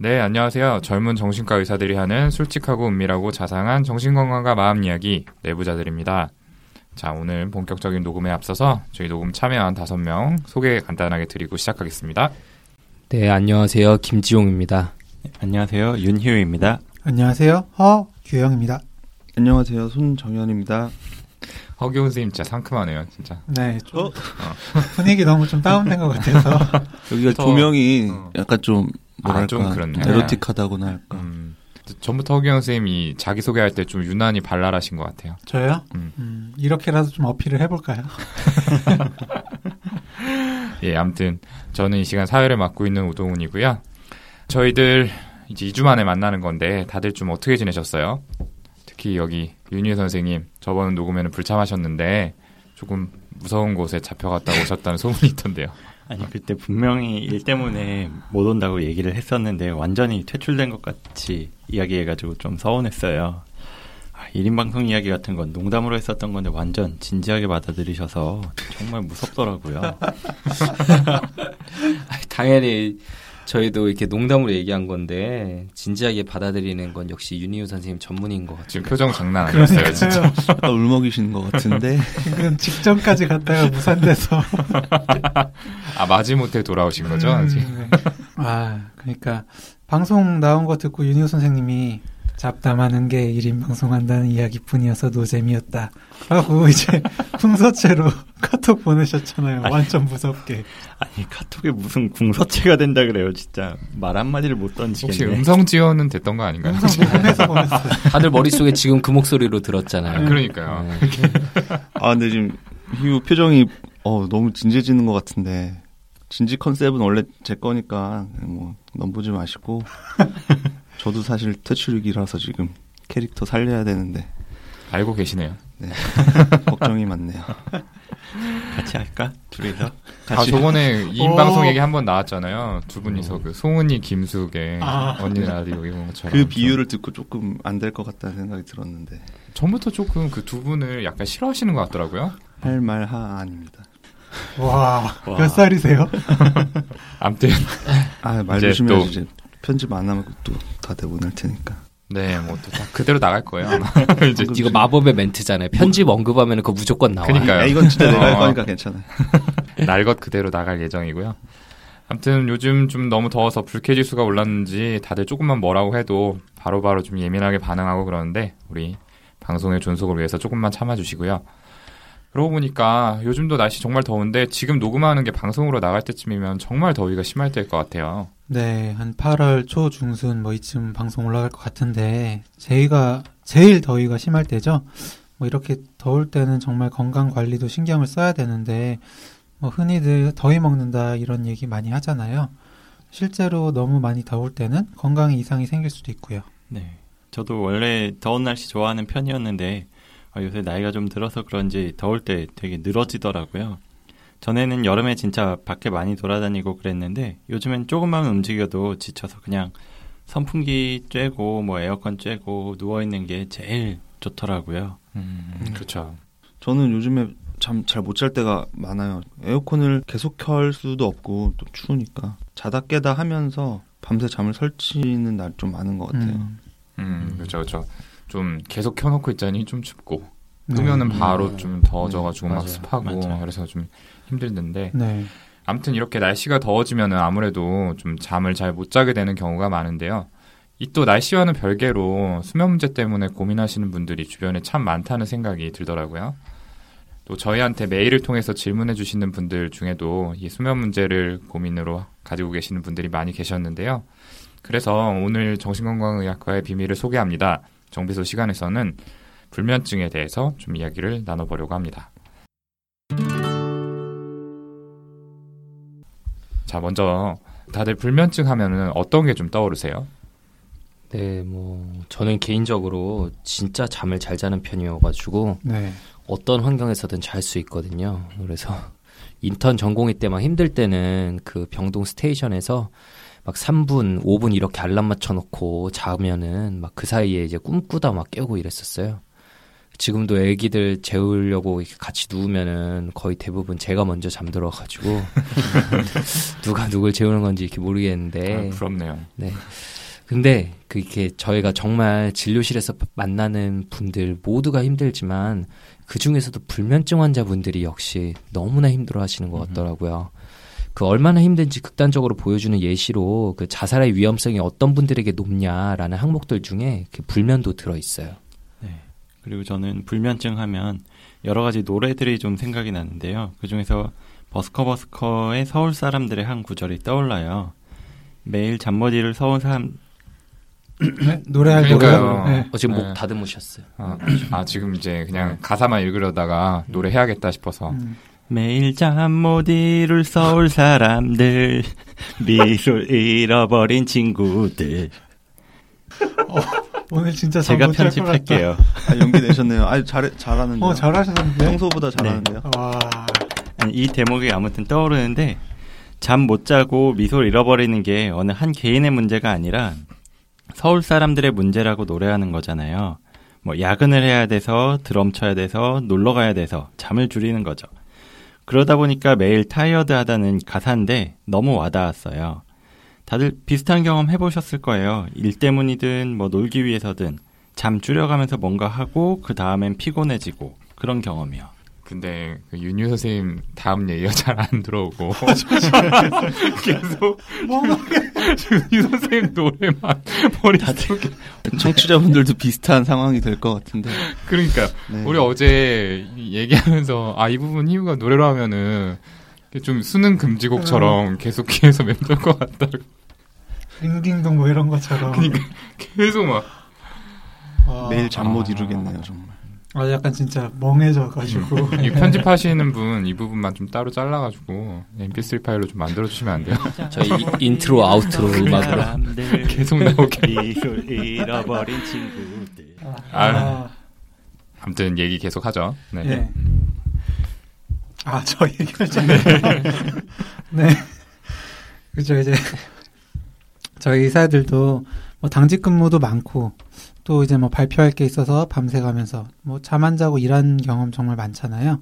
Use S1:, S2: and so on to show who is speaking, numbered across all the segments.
S1: 네, 안녕하세요. 젊은 정신과 의사들이 하는 솔직하고 은밀하고 자상한 정신건강과 마음 이야기 내부자들입니다. 자, 오늘 본격적인 녹음에 앞서서 저희 녹음 참여한 다섯 명 소개 간단하게 드리고 시작하겠습니다.
S2: 네, 안녕하세요. 김지용입니다.
S3: 네, 안녕하세요. 윤희우입니다.
S4: 안녕하세요. 허규영입니다.
S5: 안녕하세요. 손정현입니다.
S1: 허기훈 선생님 진짜 상큼하네요, 진짜.
S4: 네, 좀 어? 분위기 너무 좀 다운된 것 같아서
S5: 여기가 더, 조명이 어. 약간 좀 뭐랄까 아, 좀 그렇네. 에로틱하다고나 할까. 음,
S1: 전부터 허기영 선생님이 자기 소개할 때 좀 유난히 발랄하신 것 같아요.
S4: 저요? 음. 음, 이렇게라도 좀 어필을 해볼까요?
S1: 예, 아무튼 저는 이 시간 사회를 맡고 있는 우동훈이고요. 저희들 이제 2주 만에 만나는 건데 다들 좀 어떻게 지내셨어요? 특히 여기 윤희 선생님 저번 녹음에는 불참하셨는데 조금 무서운 곳에 잡혀갔다 오셨다는 소문이 있던데요.
S3: 아니 그때 분명히 일 때문에 못 온다고 얘기를 했었는데 완전히 퇴출된 것 같이 이야기해가지고 좀 서운했어요. 아, 1인 방송 이야기 같은 건 농담으로 했었던 건데 완전 진지하게 받아들이셔서 정말 무섭더라고요.
S2: 당연히 저희도 이렇게 농담으로 얘기한 건데 진지하게 받아들이는 건 역시 윤희우 선생님 전문인 것 같아요.
S1: 지금 표정 장난 아니었어요, 진짜.
S5: 울먹이시는 것 같은데.
S4: 지금 직전까지 갔다가 무산돼서.
S1: 아 마지못해 돌아오신 거죠? 음, 네.
S4: 아 그러니까 방송 나온 거 듣고 윤희우 선생님이 잡담하는 게 1인 방송한다는 이야기뿐이어서 노잼이었다. 라고 이제 풍서체로 카톡 보내셨잖아요. 아니, 완전 무섭게.
S3: 아니, 카톡에 무슨 궁서체가 된다 그래요, 진짜. 말 한마디를 못 던지겠네.
S1: 혹시 음성 지원은 됐던 거 아닌가요?
S4: 음성 보내서 보냈어요.
S2: 다들 머릿속에 지금 그 목소리로 들었잖아요.
S1: 아, 그러니까요. 네.
S5: 아, 근데 지금 희 표정이 어, 너무 진지해지는 것 같은데. 진지 컨셉은 원래 제 거니까 뭐 넘보지 마시고 저도 사실 퇴출이라서 지금 캐릭터 살려야 되는데
S1: 알고 계시네요.
S5: 네. 걱정이 많네요.
S3: 같이 할까? 둘이서? 아,
S1: 같이. 아, 저번에 이인 방송 얘기 한 번 나왔잖아요. 두 분이서 어. 그 송은이 김숙의 아. 언니 라디오 이런 것처럼.
S5: 그 비유를 듣고 조금 안 될 것 같다는 생각이 들었는데.
S1: 전부터 조금 그 두 분을 약간 싫어하시는 것 같더라고요.
S5: 할 말하 아닙니다.
S4: 와, 와. 몇 살이세요?
S1: 암튼.
S5: 아, 말 조심해야지. 편집 안 하면 또다 내보낼 테니까.
S1: 네, 뭐또 그대로 나갈 거예요.
S2: 이제 이거 마법의 멘트잖아요. 편집 언급하면 그거 무조건 나와.
S1: 그러니까요. 야,
S5: 이건 진짜 내가 할 어. 거니까 괜찮아요.
S1: 날 것 그대로 나갈 예정이고요. 아무튼 요즘 좀 너무 더워서 불쾌지수가 올랐는지 다들 조금만 뭐라고 해도 바로바로 바로 좀 예민하게 반응하고 그러는데 우리 방송의 존속을 위해서 조금만 참아주시고요. 그러고 보니까 요즘도 날씨 정말 더운데 지금 녹음하는 게 방송으로 나갈 때쯤이면 정말 더위가 심할 때일 것 같아요.
S4: 네, 한 8월 초 중순 뭐 이쯤 방송 올라갈 것 같은데 저희가 제일 더위가 심할 때죠. 뭐 이렇게 더울 때는 정말 건강 관리도 신경을 써야 되는데 뭐 흔히들 더위 먹는다 이런 얘기 많이 하잖아요. 실제로 너무 많이 더울 때는 건강에 이상이 생길 수도 있고요.
S3: 네. 저도 원래 더운 날씨 좋아하는 편이었는데 아, 요새 나이가 좀 들어서 그런지 더울 때 되게 늘어지더라고요. 전에는 여름에 진짜 밖에 많이 돌아다니고 그랬는데 요즘엔 조금만 움직여도 지쳐서 그냥 선풍기 쬐고 뭐 에어컨 쬐고 누워 있는 게 제일 좋더라고요.
S1: 음, 음. 그렇죠.
S5: 저는 요즘에 참 잘 못 잘 때가 많아요. 에어컨을 계속 켤 수도 없고 또 추우니까 자다 깨다 하면서 밤새 잠을 설치는 날 좀 많은 것 같아요.
S1: 음, 음 그렇죠, 그렇죠. 좀 계속 켜놓고 있자니 좀 춥고 끄면은 네. 바로 음. 좀 더워져가지고 네. 막 습하고 맞아요. 그래서 좀 힘들던데 네. 아무튼 이렇게 날씨가 더워지면은 아무래도 좀 잠을 잘 못 자게 되는 경우가 많은데요. 이 또 날씨와는 별개로 수면 문제 때문에 고민하시는 분들이 주변에 참 많다는 생각이 들더라고요. 또 저희한테 메일을 통해서 질문해 주시는 분들 중에도 이 수면 문제를 고민으로 가지고 계시는 분들이 많이 계셨는데요. 그래서 오늘 정신건강의학과의 비밀을 소개합니다. 정비소 시간에서는 불면증에 대해서 좀 이야기를 나눠보려고 합니다. 자, 먼저 다들 불면증 하면은 어떤 게 좀 떠오르세요?
S2: 네, 뭐 저는 개인적으로 진짜 잠을 잘 자는 편이어가지고 네. 어떤 환경에서든 잘 수 있거든요. 그래서 인턴 전공의 때만 힘들 때는 그 병동 스테이션에서 막 3분, 5분 이렇게 알람 맞춰놓고 자면은 막 그 사이에 이제 꿈꾸다 막 깨고 이랬었어요. 지금도 애기들 재우려고 같이 누우면은 거의 대부분 제가 먼저 잠들어 가지고 누가 누굴 재우는 건지 이렇게 모르겠는데
S1: 아, 부럽네요.
S2: 네. 근데 그게 저희가 정말 진료실에서 만나는 분들 모두가 힘들지만 그 중에서도 불면증 환자분들이 역시 너무나 힘들어 하시는 것 같더라고요. 그 얼마나 힘든지 극단적으로 보여주는 예시로 그 자살의 위험성이 어떤 분들에게 높냐라는 항목들 중에 그 불면도 들어 있어요.
S3: 네. 그리고 저는 불면증 하면 여러 가지 노래들이 좀 생각이 나는데요. 그 중에서 버스커버스커의 서울 사람들의 한 구절이 떠올라요. 매일 잠못 이룰 서울 사람
S4: 네? 노래할 때가요.
S2: 네. 어, 지금 목 네. 다듬으셨어요.
S1: 아, 아, 지금 이제 그냥 네. 가사만 읽으려다가 노래 해야겠다 싶어서. 음.
S3: 매일 잠 못 이룰 서울 사람들 미술 잃어버린 친구들.
S4: 어, 오늘 진짜
S3: 제가 편집할게요.
S5: 아, 연기 내셨네요. 아, 잘 잘하는데.
S4: 어, 잘하셨는데.
S5: 평소보다 잘하는데요. 네. 와.
S3: 아니, 이 대목이 아무튼 떠오르는데 잠 못 자고 미소를 잃어버리는 게 어느 한 개인의 문제가 아니라 서울 사람들의 문제라고 노래하는 거잖아요. 뭐 야근을 해야 돼서 드럼 쳐야 돼서 놀러 가야 돼서 잠을 줄이는 거죠. 그러다 보니까 매일 타이어드하다는 가사인데 너무 와닿았어요. 다들 비슷한 경험 해보셨을 거예요. 일 때문이든 뭐 놀기 위해서든 잠 줄여가면서 뭔가 하고 그 다음엔 피곤해지고 그런 경험이요.
S1: 근데 그 윤유 선생님 다음 얘기가 잘 안 들어오고 계속 윤유 선생님 노래만 머릿속에
S5: 청취자분들도 비슷한 상황이 될 것 같은데
S1: 그러니까 네. 우리 어제 얘기하면서 아 이 부분 이유가 노래로 하면은 좀 수능 금지곡처럼 계속 귀에서 맴돌 것 같다
S4: 링딩동 뭐 이런 것처럼.
S1: 그러니까 계속 막.
S5: 매일 잠 못 이루겠네요 정말.
S4: 아 약간 진짜 멍해져가지고.
S1: 음. 이 편집하시는 분 이 부분만 좀 따로 잘라가지고 mp3 파일로 좀 만들어 주시면 안 돼요?
S2: 저희 intro outro 음악으로.
S1: 계속 나오게.
S3: 잃어버린 친구들.
S1: 아, 아. 아무튼 얘기 계속 하죠. 네. 네.
S4: 아저 얘기를 잖아요. 네. 그죠 이제 저희 의사들도 뭐 당직 근무도 많고 또 이제 뭐 발표할 게 있어서 밤새 가면서 뭐 잠 안 자고 일한 경험 정말 많잖아요.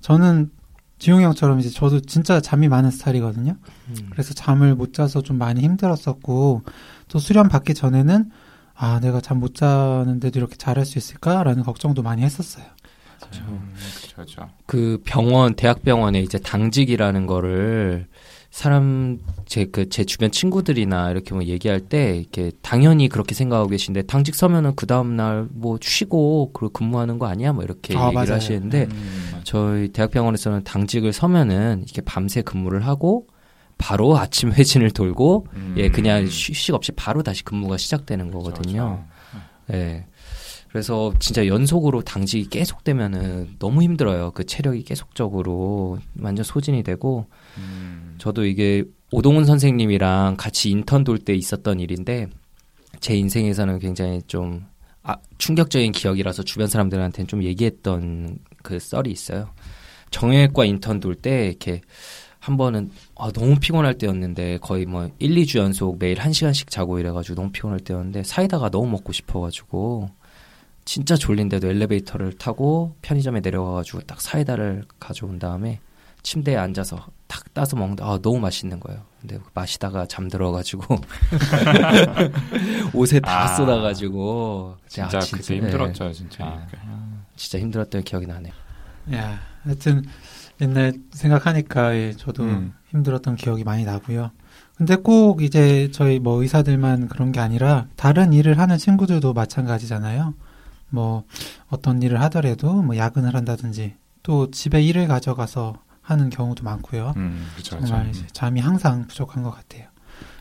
S4: 저는 지용이 형처럼 이제 저도 진짜 잠이 많은 스타일이거든요. 음. 그래서 잠을 못 자서 좀 많이 힘들었었고 또 수련 받기 전에는 아 내가 잠 못 자는데도 이렇게 잘할 수 있을까라는 걱정도 많이 했었어요.
S1: 그렇죠. 음, 그렇죠.
S2: 그 병원 대학병원에 이제 당직이라는 거를 사람 제 그제 그, 주변 친구들이나 이렇게 뭐 얘기할 때 이렇게 당연히 그렇게 생각하고 계신데 당직 서면은 그 다음 날 뭐 쉬고 그리고 근무하는 거 아니야 뭐 이렇게 아, 얘기를 맞아요. 하시는데 음, 저희 대학병원에서는 당직을 서면은 이렇게 밤새 근무를 하고 바로 아침 회진을 돌고 음. 예 그냥 휴식 없이 바로 다시 근무가 시작되는 거거든요. 그렇죠. 예. 그래서 진짜 연속으로 당직이 계속되면은 너무 힘들어요. 그 체력이 계속적으로 완전 소진이 되고 음. 저도 이게 오동훈 선생님이랑 같이 인턴 돌 때 있었던 일인데 제 인생에서는 굉장히 좀 아, 충격적인 기억이라서 주변 사람들한테는 좀 얘기했던 그 썰이 있어요. 정형외과 인턴 돌 때 이렇게 한 번은 아, 너무 피곤할 때였는데 거의 뭐 1, 2주 연속 매일 1시간씩 자고 이래가지고 너무 피곤할 때였는데 사이다가 너무 먹고 싶어가지고 진짜 졸린데도 엘리베이터를 타고 편의점에 내려가가지고 딱 사이다를 가져온 다음에 침대에 앉아서 탁 따서 먹는다. 아, 너무 맛있는 거예요. 근데 마시다가 잠들어가지고 옷에 다 아, 쏟아가지고
S1: 진짜, 아, 진짜 그때 힘들었죠, 네. 진짜. 아,
S2: 진짜 힘들었던 기억이 나네요.
S4: 야, 하여튼 옛날 생각하니까 예, 저도 음. 힘들었던 기억이 많이 나고요. 근데 꼭 이제 저희 뭐 의사들만 그런 게 아니라 다른 일을 하는 친구들도 마찬가지잖아요. 뭐 어떤 일을 하더라도 뭐 야근을 한다든지 또 집에 일을 가져가서 하는 경우도 많고요. 음, 그쵸, 정말 그쵸. 잠이 항상 부족한 것 같아요.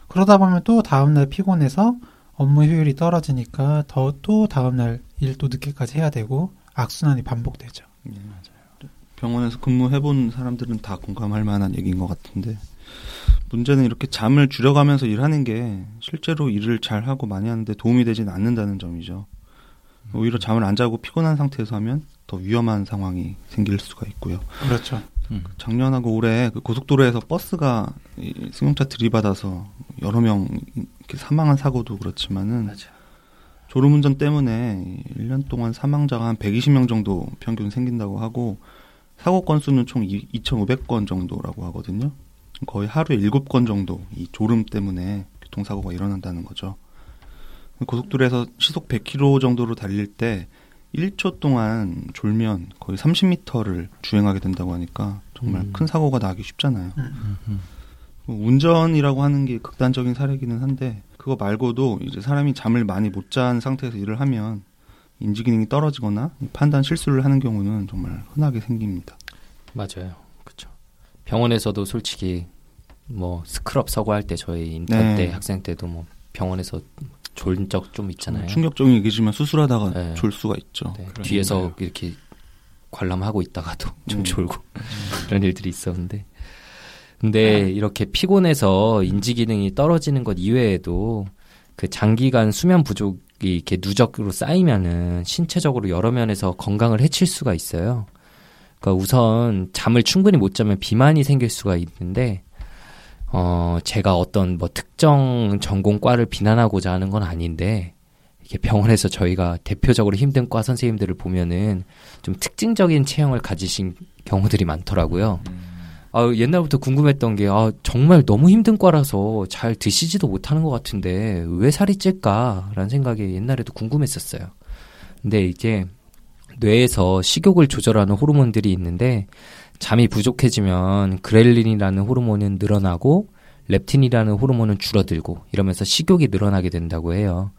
S4: 그러다 보면 또 다음날 피곤해서 업무 효율이 떨어지니까 더 또 다음날 일 또 늦게까지 해야 되고 악순환이 반복되죠. 네, 맞아요.
S5: 병원에서 근무해본 사람들은 다 공감할 만한 얘기인 것 같은데 문제는 이렇게 잠을 줄여가면서 일하는 게 실제로 일을 잘 하고 많이 하는데 도움이 되진 않는다는 점이죠. 오히려 잠을 안 자고 피곤한 상태에서 하면 더 위험한 상황이 생길 수가 있고요.
S4: 그렇죠.
S5: 음. 작년하고 올해 그 고속도로에서 버스가 승용차 들이받아서 여러 명 사망한 사고도 그렇지만은 맞아. 졸음운전 때문에 1년 동안 사망자가 한 120명 정도 평균 생긴다고 하고 사고 건수는 총 2,500건 정도라고 하거든요. 거의 하루에 7건 정도 이 졸음 때문에 교통사고가 일어난다는 거죠. 고속도로에서 시속 100km 정도로 달릴 때 1초 동안 졸면 거의 30m를 주행하게 된다고 하니까 정말 음. 큰 사고가 나기 쉽잖아요. 음. 뭐 운전이라고 하는 게 극단적인 사례기는 한데 그거 말고도 이제 사람이 잠을 많이 못 잔 상태에서 일을 하면 인지 기능이 떨어지거나 판단 실수를 하는 경우는 정말 흔하게 생깁니다.
S2: 맞아요. 그렇죠. 병원에서도 솔직히 뭐 스크럽 서고 할 때 저희 인턴 네. 때 학생 때도 뭐 병원에서 졸은 적 좀 있잖아요.
S5: 충격적인 얘기지만 수술하다가 네. 졸 수가 있죠. 네.
S2: 뒤에서 이렇게 관람하고 있다가도 좀 음. 졸고 이런 일들이 있었는데 근데 네. 이렇게 피곤해서 인지 기능이 떨어지는 것 이외에도 그 장기간 수면 부족이 이렇게 누적으로 쌓이면은 신체적으로 여러 면에서 건강을 해칠 수가 있어요. 그러니까 우선 잠을 충분히 못 자면 비만이 생길 수가 있는데 어, 제가 어떤 뭐 특정 전공과를 비난하고자 하는 건 아닌데, 이렇게 병원에서 저희가 대표적으로 힘든 과 선생님들을 보면은 좀 특징적인 체형을 가지신 경우들이 많더라고요. 아, 옛날부터 궁금했던 게, 아, 정말 너무 힘든 과라서 잘 드시지도 못하는 것 같은데, 왜 살이 찔까라는 생각이 옛날에도 궁금했었어요. 근데 이게 뇌에서 식욕을 조절하는 호르몬들이 있는데, 잠이 부족해지면 그렐린이라는 호르몬은 늘어나고 렙틴이라는 호르몬은 줄어들고 이러면서 식욕이 늘어나게 된다고 해요.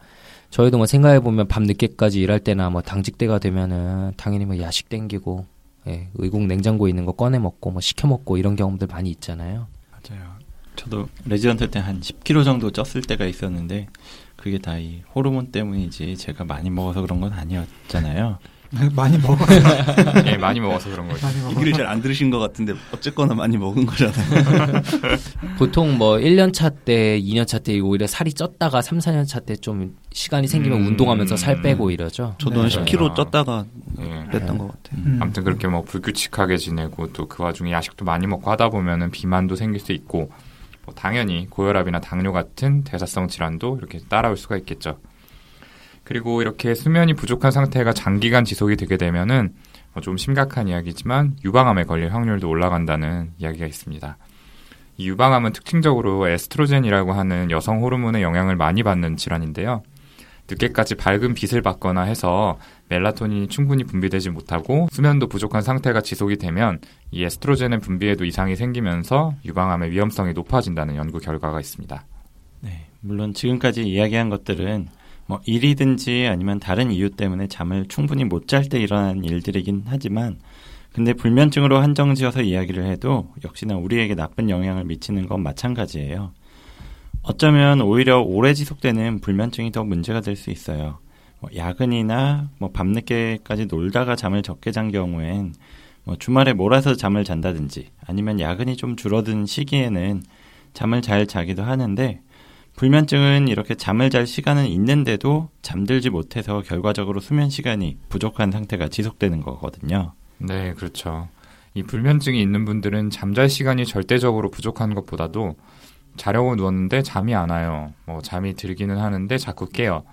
S2: 저희도 뭐 생각해 보면 밤 늦게까지 일할 때나 뭐 당직 때가 되면은 당연히 뭐 야식 땡기고 예, 의국 냉장고에 있는 거 꺼내 먹고 뭐 시켜 먹고 이런 경험들 많이 있잖아요.
S3: 맞아요. 저도 레지던트 때 한 10kg 정도 쪘을 때가 있었는데 그게 다 이 호르몬 때문이지 제가 많이 먹어서 그런 건 아니었잖아요.
S4: 많이 먹어.
S1: 예, 많이 먹어서 그런 거죠.
S5: 얘기를 잘 안 들으신 것 같은데 어쨌거나 많이 먹은 거잖아요.
S2: 보통 뭐 1년 차 때, 2년 차 때 오히려 살이 쪘다가 3, 4년 차 때 좀 시간이 생기면 음, 운동하면서 살 빼고 이러죠.
S5: 저도 네. 한 10kg 쪘다가 네. 뺐던 네. 것 같아요.
S1: 음. 아무튼 그렇게 뭐 불규칙하게 지내고 또 그 와중에 야식도 많이 먹고 하다 보면은 비만도 생길 수 있고 뭐 당연히 고혈압이나 당뇨 같은 대사성 질환도 이렇게 따라올 수가 있겠죠. 그리고 이렇게 수면이 부족한 상태가 장기간 지속이 되게 되면은 뭐좀 심각한 이야기지만 유방암에 걸릴 확률도 올라간다는 이야기가 있습니다. 이 유방암은 특징적으로 에스트로겐이라고 하는 여성 호르몬의 영향을 많이 받는 질환인데요. 늦게까지 밝은 빛을 받거나 해서 멜라토닌이 충분히 분비되지 못하고 수면도 부족한 상태가 지속이 되면 이 에스트로겐의 분비에도 이상이 생기면서 유방암의 위험성이 높아진다는 연구 결과가 있습니다.
S3: 네, 물론 지금까지 이야기한 것들은 뭐 일이든지 아니면 다른 이유 때문에 잠을 충분히 못 잘 때 일어나는 일들이긴 하지만 근데 불면증으로 한정지어서 이야기를 해도 역시나 우리에게 나쁜 영향을 미치는 건 마찬가지예요. 어쩌면 오히려 오래 지속되는 불면증이 더 문제가 될 수 있어요. 뭐 야근이나 뭐 밤늦게까지 놀다가 잠을 적게 잔 경우엔 뭐 주말에 몰아서 잠을 잔다든지 아니면 야근이 좀 줄어든 시기에는 잠을 잘 자기도 하는데 불면증은 이렇게 잠을 잘 시간은 있는데도 잠들지 못해서 결과적으로 수면 시간이 부족한 상태가 지속되는 거거든요.
S1: 네, 그렇죠. 이 불면증이 있는 분들은 잠잘 시간이 절대적으로 부족한 것보다도 자려고 누웠는데 잠이 안 와요. 뭐 잠이 들기는 하는데 자꾸 깨요.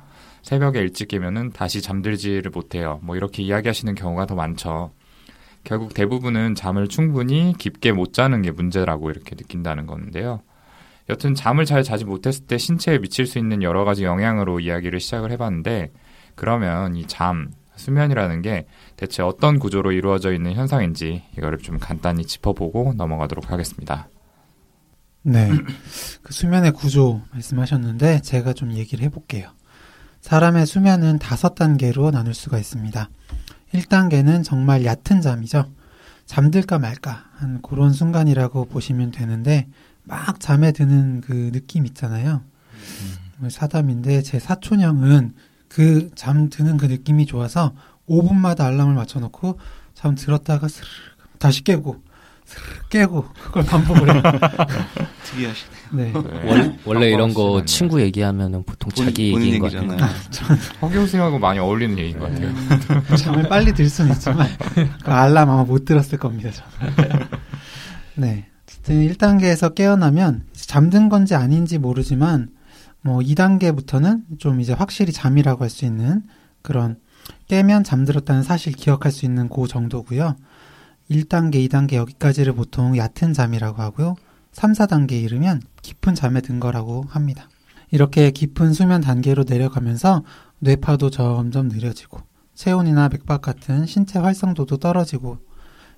S1: 새벽에 일찍 깨면은 다시 잠들지를 못해요. 뭐 이렇게 이야기하시는 경우가 더 많죠. 결국 대부분은 잠을 충분히 깊게 못 자는 게 문제라고 이렇게 느낀다는 건데요. 여튼 잠을 잘 자지 못했을 때 신체에 미칠 수 있는 여러 가지 영향으로 이야기를 시작을 해봤는데 그러면 이 잠, 수면이라는 게 대체 어떤 구조로 이루어져 있는 현상인지 이거를 좀 간단히 짚어보고 넘어가도록 하겠습니다.
S4: 네. 그 수면의 구조 말씀하셨는데 제가 좀 얘기를 해볼게요. 사람의 수면은 다섯 단계로 나눌 수가 있습니다. 1단계는 정말 얕은 잠이죠. 잠들까 말까 한 그런 순간이라고 보시면 되는데 막 잠에 드는 그 느낌 있잖아요. 음. 사담인데 제 사촌 형은 그 잠 드는 그 느낌이 좋아서 5분마다 알람을 맞춰놓고 잠 들었다가 스르르 다시 깨고 스르르 깨고 그걸 반복을 해요.
S5: 특이하시네.
S4: 네.
S2: 네. 원래, 이런 거 친구 얘기하면은 보통 본, 자기 얘기인 거 같아요.
S1: 허경생하고 많이 어울리는 얘기인 것 같아요.
S4: 네. 잠을 빨리 들 수는 있지만 그 알람 아마 못 들었을 겁니다. 저는. 네. 1단계에서 깨어나면 잠든 건지 아닌지 모르지만 뭐 2단계부터는 좀 이제 확실히 잠이라고 할 수 있는 그런 깨면 잠들었다는 사실 기억할 수 있는 그 정도고요. 1단계, 2단계 여기까지를 보통 얕은 잠이라고 하고요. 3, 4단계에 이르면 깊은 잠에 든 거라고 합니다. 이렇게 깊은 수면 단계로 내려가면서 뇌파도 점점 느려지고 체온이나 맥박 같은 신체 활성도도 떨어지고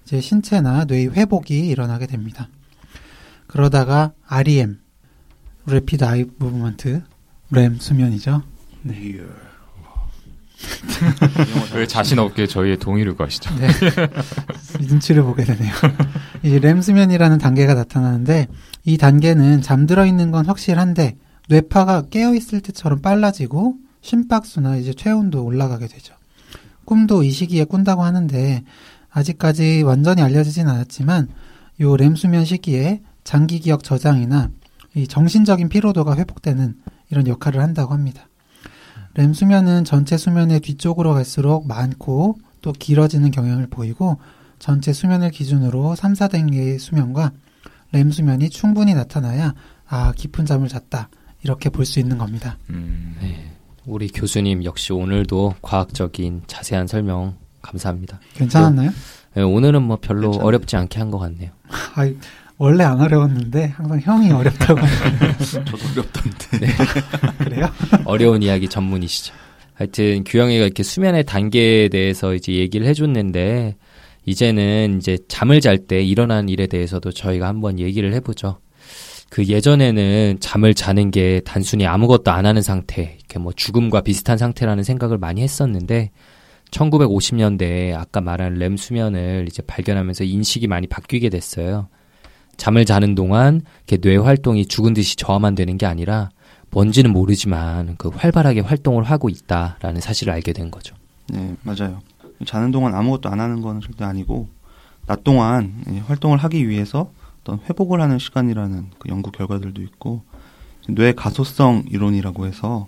S4: 이제 신체나 뇌의 회복이 일어나게 됩니다. 그러다가 REM, Rapid Eye Movement, REM 수면이죠. 네.
S1: 왜 자신 없게 저희의 동의를 구하시죠? 네.
S4: 눈치를 보게 되네요. 이 렘수면이라는 단계가 나타나는데 이 단계는 잠들어 있는 건 확실한데 뇌파가 깨어 있을 때처럼 빨라지고 심박수나 이제 체온도 올라가게 되죠. 꿈도 이 시기에 꾼다고 하는데 아직까지 완전히 알려지진 않았지만 요 렘수면 시기에 장기 기억 저장이나 이 정신적인 피로도가 회복되는 이런 역할을 한다고 합니다. 렘 수면은 전체 수면의 뒤쪽으로 갈수록 많고 또 길어지는 경향을 보이고 전체 수면을 기준으로 3, 4단계의 수면과 렘 수면이 충분히 나타나야 아 깊은 잠을 잤다 이렇게 볼 수 있는 겁니다. 음,
S2: 네. 우리 교수님 역시 오늘도 과학적인 자세한 설명 감사합니다.
S4: 괜찮았나요?
S2: 네, 오늘은 뭐 별로 괜찮아요. 어렵지 않게 한 것 같네요.
S4: 아, 원래 안 어려웠는데 항상 형이 어렵다고
S5: 저도 어렵던데. 네.
S4: 그래요?
S2: 어려운 이야기 전문이시죠. 하여튼 규영이가 이렇게 수면의 단계에 대해서 이제 얘기를 해줬는데 이제는 이제 잠을 잘 때 일어난 일에 대해서도 저희가 한번 얘기를 해보죠. 그 예전에는 잠을 자는 게 단순히 아무것도 안 하는 상태, 이렇게 뭐 죽음과 비슷한 상태라는 생각을 많이 했었는데 1950년대에 아까 말한 렘 수면을 이제 발견하면서 인식이 많이 바뀌게 됐어요. 잠을 자는 동안 뇌 활동이 죽은 듯이 저하만 되는 게 아니라 뭔지는 모르지만 그 활발하게 활동을 하고 있다라는 사실을 알게 된 거죠.
S5: 네, 맞아요. 자는 동안 아무것도 안 하는 건 절대 아니고 낮 동안 활동을 하기 위해서 어떤 회복을 하는 시간이라는 그 연구 결과들도 있고 뇌 가소성 이론이라고 해서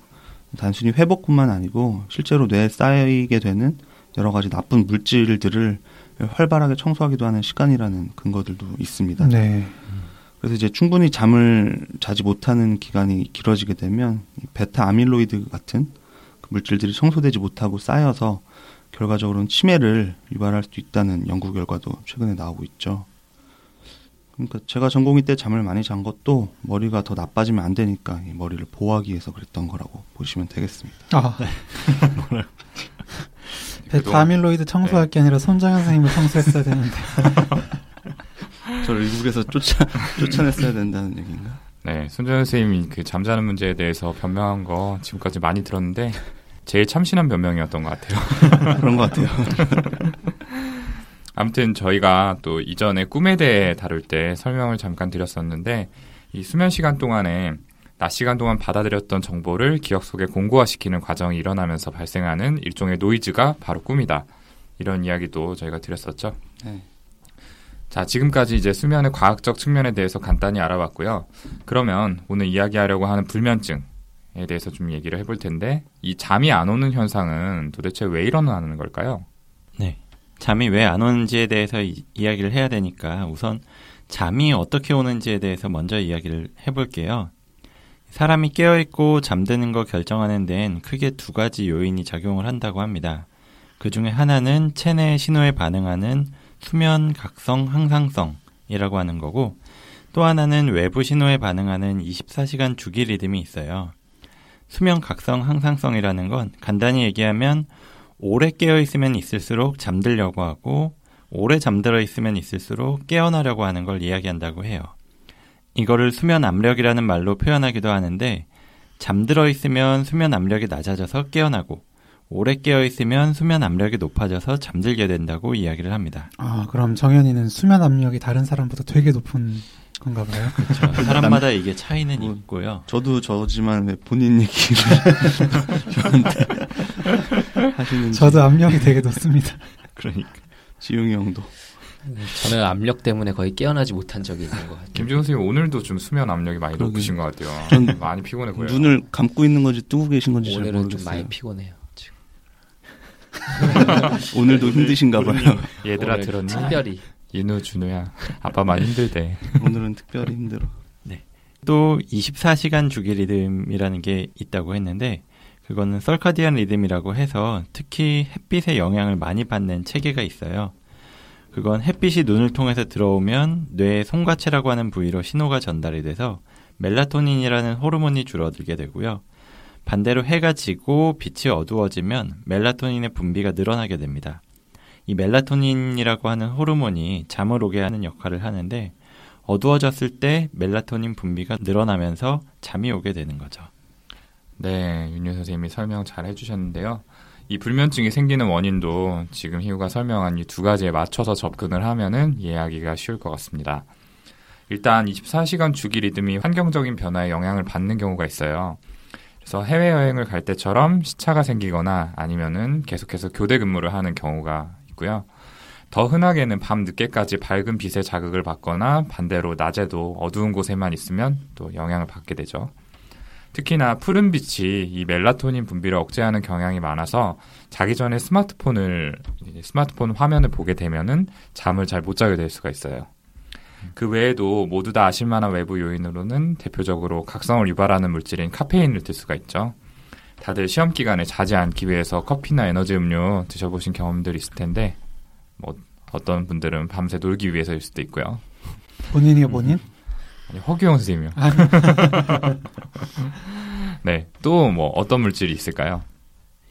S5: 단순히 회복뿐만 아니고 실제로 뇌에 쌓이게 되는 여러 가지 나쁜 물질들을 활발하게 청소하기도 하는 시간이라는 근거들도 있습니다. 네. 그래서 이제 충분히 잠을 자지 못하는 기간이 길어지게 되면 베타 아밀로이드 같은 그 물질들이 청소되지 못하고 쌓여서 결과적으로는 치매를 유발할 수 있다는 연구 결과도 최근에 나오고 있죠. 그러니까 제가 전공의 때 잠을 많이 잔 것도 머리가 더 나빠지면 안 되니까 머리를 보호하기 위해서 그랬던 거라고 보시면 되겠습니다. 아. 네.
S4: 베타밀로이드 청소할 네. 게 아니라 손정현 선생님을 청소했어야 되는데.
S5: 저를 미국에서 쫓아 쫓아냈어야 된다는 얘기인가?
S1: 네, 손정현 선생님이 그 잠자는 문제에 대해서 변명한 거 지금까지 많이 들었는데 제일 참신한 변명이었던 것 같아요.
S5: 그런 것 같아요.
S1: 아무튼 저희가 또 이전에 꿈에 대해 다룰 때 설명을 잠깐 드렸었는데 이 수면 시간 동안에 낮 시간 동안 받아들였던 정보를 기억 속에 공고화시키는 과정이 일어나면서 발생하는 일종의 노이즈가 바로 꿈이다. 이런 이야기도 저희가 드렸었죠. 네. 자, 지금까지 이제 수면의 과학적 측면에 대해서 간단히 알아봤고요. 그러면 오늘 이야기하려고 하는 불면증 에 대해서 좀 얘기를 해볼 텐데, 이 잠이 안 오는 현상은 도대체 왜 일어나는 걸까요?
S3: 네. 잠이 왜 안 오는지에 대해서 이, 이야기를 해야 되니까 우선 잠이 어떻게 오는지에 대해서 먼저 이야기를 해볼게요. 사람이 깨어있고 잠드는 거 결정하는 데엔 크게 두 가지 요인이 작용을 한다고 합니다. 그 중에 하나는 체내 신호에 반응하는 수면 각성 항상성이라고 하는 거고 또 하나는 외부 신호에 반응하는 24시간 주기 리듬이 있어요. 수면 각성 항상성이라는 건 간단히 얘기하면 오래 깨어 있으면 있을수록 잠들려고 하고 오래 잠들어 있으면 있을수록 깨어나려고 하는 걸 이야기한다고 해요. 이거를 수면 압력이라는 말로 표현하기도 하는데 잠들어 있으면 수면 압력이 낮아져서 깨어나고 오래 깨어 있으면 수면 압력이 높아져서 잠들게 된다고 이야기를 합니다.
S4: 아, 그럼 정현이는 수면 압력이 다른 사람보다 되게 높은 건가 봐요.
S3: 그렇죠. 사람마다 이게 차이는 뭐, 있고요.
S5: 저도 저지만 왜 본인 얘기를 저한테
S4: 하시는지. 저도 압력이 되게 높습니다.
S5: 그러니까 지웅이 형도.
S2: 저는 압력 때문에 거의 깨어나지 못한 적이 있는 것 같아요.
S1: 김지훈 선생님 오늘도 좀 수면 압력이 많이 그러게. 높으신 것 같아요. 전 많이 피곤해 보여요.
S5: 눈을 감고 있는 건지 뜨고 계신 건지
S2: 오늘은
S5: 좀
S2: 많이 피곤해요. 지금.
S5: 오늘도 힘드신가 봐요.
S1: 얘들아 들었니?
S2: 특별히
S1: 인우 준우야 아빠 많이 힘들대.
S5: 오늘은 특별히 힘들어.
S3: 네. 또 24시간 주기 리듬이라는 게 있다고 했는데 그거는 썰카디안 리듬이라고 해서 특히 햇빛의 영향을 많이 받는 체계가 있어요. 그건 햇빛이 눈을 통해서 들어오면 뇌의 송가체라고 하는 부위로 신호가 전달이 돼서 멜라토닌이라는 호르몬이 줄어들게 되고요. 반대로 해가 지고 빛이 어두워지면 멜라토닌의 분비가 늘어나게 됩니다. 이 멜라토닌이라고 하는 호르몬이 잠을 오게 하는 역할을 하는데 어두워졌을 때 멜라토닌 분비가 늘어나면서 잠이 오게 되는 거죠.
S1: 네, 윤유 선생님이 설명 잘 해주셨는데요. 이 불면증이 생기는 원인도 지금 희우가 설명한 이 두 가지에 맞춰서 접근을 하면은 이해하기가 쉬울 것 같습니다. 일단 24시간 주기 리듬이 환경적인 변화에 영향을 받는 경우가 있어요. 그래서 해외여행을 갈 때처럼 시차가 생기거나 아니면은 계속해서 교대 근무를 하는 경우가 있고요. 더 흔하게는 밤 늦게까지 밝은 빛의 자극을 받거나 반대로 낮에도 어두운 곳에만 있으면 또 영향을 받게 되죠. 특히나 푸른 빛이 이 멜라토닌 분비를 억제하는 경향이 많아서 자기 전에 스마트폰을 스마트폰 화면을 보게 되면은 잠을 잘 못 자게 될 수가 있어요. 그 외에도 모두 다 아실 만한 외부 요인으로는 대표적으로 각성을 유발하는 물질인 카페인을 들 수가 있죠. 다들 시험 기간에 자지 않기 위해서 커피나 에너지 음료 드셔보신 경험들 있을 텐데 뭐 어떤 분들은 밤새 놀기 위해서일 수도 있고요.
S4: 본인이요, 본인?
S1: 아니, 허규영 선생님이요. 아. 네, 또 뭐 어떤 물질이 있을까요?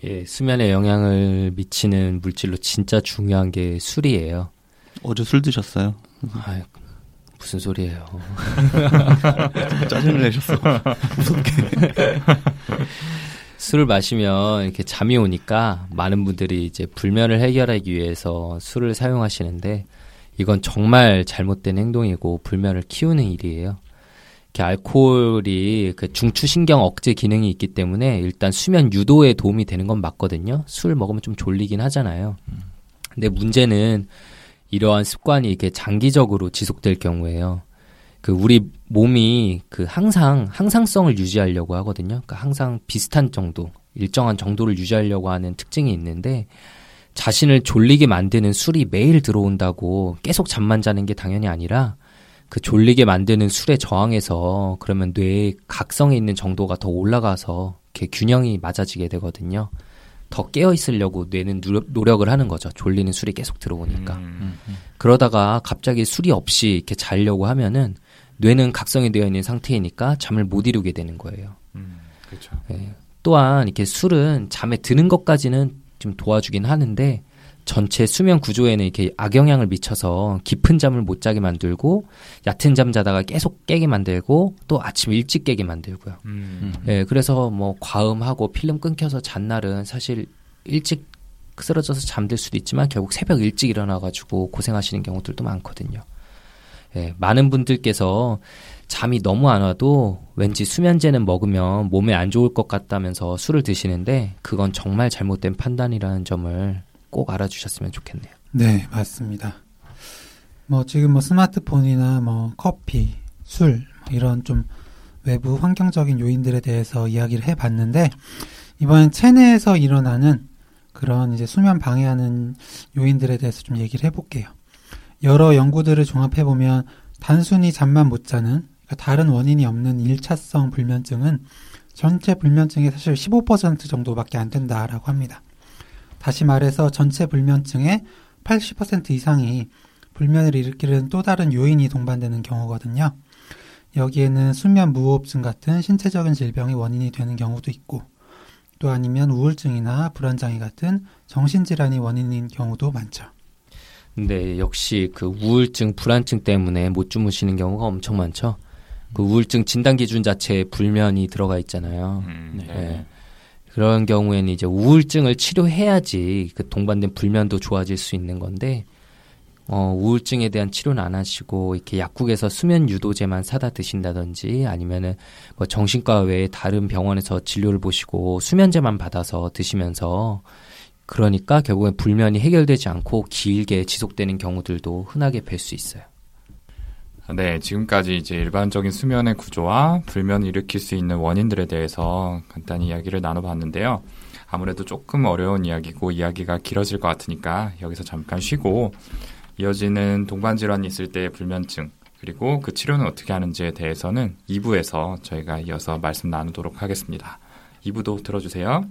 S2: 예, 수면에 영향을 미치는 물질로 진짜 중요한 게 술이에요.
S5: 어제 술 드셨어요?
S2: 아, 무슨 소리예요?
S5: 짜증을 내셨어. 무섭게.
S2: 술을 마시면 이렇게 잠이 오니까 많은 분들이 이제 불면을 해결하기 위해서 술을 사용하시는데 이건 정말 잘못된 행동이고 불면을 키우는 일이에요. 이렇게 알코올이 그 중추신경 억제 기능이 있기 때문에 일단 수면 유도에 도움이 되는 건 맞거든요. 술 먹으면 좀 졸리긴 하잖아요. 근데 문제는 이러한 습관이 이렇게 장기적으로 지속될 경우에요. 그 우리 몸이 그 항상 항상성을 유지하려고 하거든요. 그러니까 항상 비슷한 정도, 일정한 정도를 유지하려고 하는 특징이 있는데 자신을 졸리게 만드는 술이 매일 들어온다고 계속 잠만 자는 게 당연히 아니라 그 졸리게 만드는 술에 저항해서 그러면 뇌의 각성에 있는 정도가 더 올라가서 이렇게 균형이 맞아지게 되거든요. 더 깨어 있으려고 뇌는 노력을 하는 거죠. 졸리는 술이 계속 들어오니까. 음, 음, 음. 그러다가 갑자기 술이 없이 이렇게 자려고 하면은 뇌는 각성이 되어 있는 상태이니까 잠을 못 이루게 되는 거예요. 음, 그렇죠. 네. 또한 이렇게 술은 잠에 드는 것까지는 좀 도와주긴 하는데 전체 수면 구조에는 이렇게 악영향을 미쳐서 깊은 잠을 못 자게 만들고 얕은 잠 자다가 계속 깨게 만들고 또 아침 일찍 깨게 만들고요. 음. 네, 그래서 뭐 과음하고 필름 끊겨서 잔 날은 사실 일찍 쓰러져서 잠들 수도 있지만 결국 새벽 일찍 일어나가지고 고생하시는 경우들도 많거든요. 예, 많은 분들께서 잠이 너무 안 와도 왠지 수면제는 먹으면 몸에 안 좋을 것 같다면서 술을 드시는데 그건 정말 잘못된 판단이라는 점을 꼭 알아주셨으면 좋겠네요.
S4: 네, 맞습니다. 뭐 지금 뭐 스마트폰이나 뭐 커피, 술뭐 이런 좀 외부 환경적인 요인들에 대해서 이야기를 해봤는데 이번엔 체내에서 일어나는 그런 이제 수면 방해하는 요인들에 대해서 좀 얘기를 해볼게요. 여러 연구들을 종합해 보면 단순히 잠만 못 자는 다른 원인이 없는 일차성 불면증은 전체 불면증의 사실 15% 정도밖에 안 된다라고 합니다. 다시 말해서 전체 불면증의 80% 이상이 불면을 일으키는 또 다른 요인이 동반되는 경우거든요. 여기에는 수면 무호흡증 같은 신체적인 질병이 원인이 되는 경우도 있고, 또 아니면 우울증이나 불안장애 같은 정신질환이 원인인 경우도 많죠.
S2: 네, 역시 그 우울증, 불안증 때문에 못 주무시는 경우가 엄청 많죠. 그 우울증 진단 기준 자체에 불면이 들어가 있잖아요. 음, 네. 네. 그런 경우에는 이제 우울증을 치료해야지 그 동반된 불면도 좋아질 수 있는 건데 어, 우울증에 대한 치료는 안 하시고 이렇게 약국에서 수면 유도제만 사다 드신다든지 아니면은 뭐 정신과 외에 다른 병원에서 진료를 보시고 수면제만 받아서 드시면서 그러니까 결국엔 불면이 해결되지 않고 길게 지속되는 경우들도 흔하게 뵐 수 있어요.
S1: 네, 지금까지 이제 일반적인 수면의 구조와 불면을 일으킬 수 있는 원인들에 대해서 간단히 이야기를 나눠봤는데요. 아무래도 조금 어려운 이야기고 이야기가 길어질 것 같으니까 여기서 잠깐 쉬고 이어지는 동반 질환이 있을 때의 불면증 그리고 그 치료는 어떻게 하는지에 대해서는 2부에서 저희가 이어서 말씀 나누도록 하겠습니다. 2부도 들어주세요.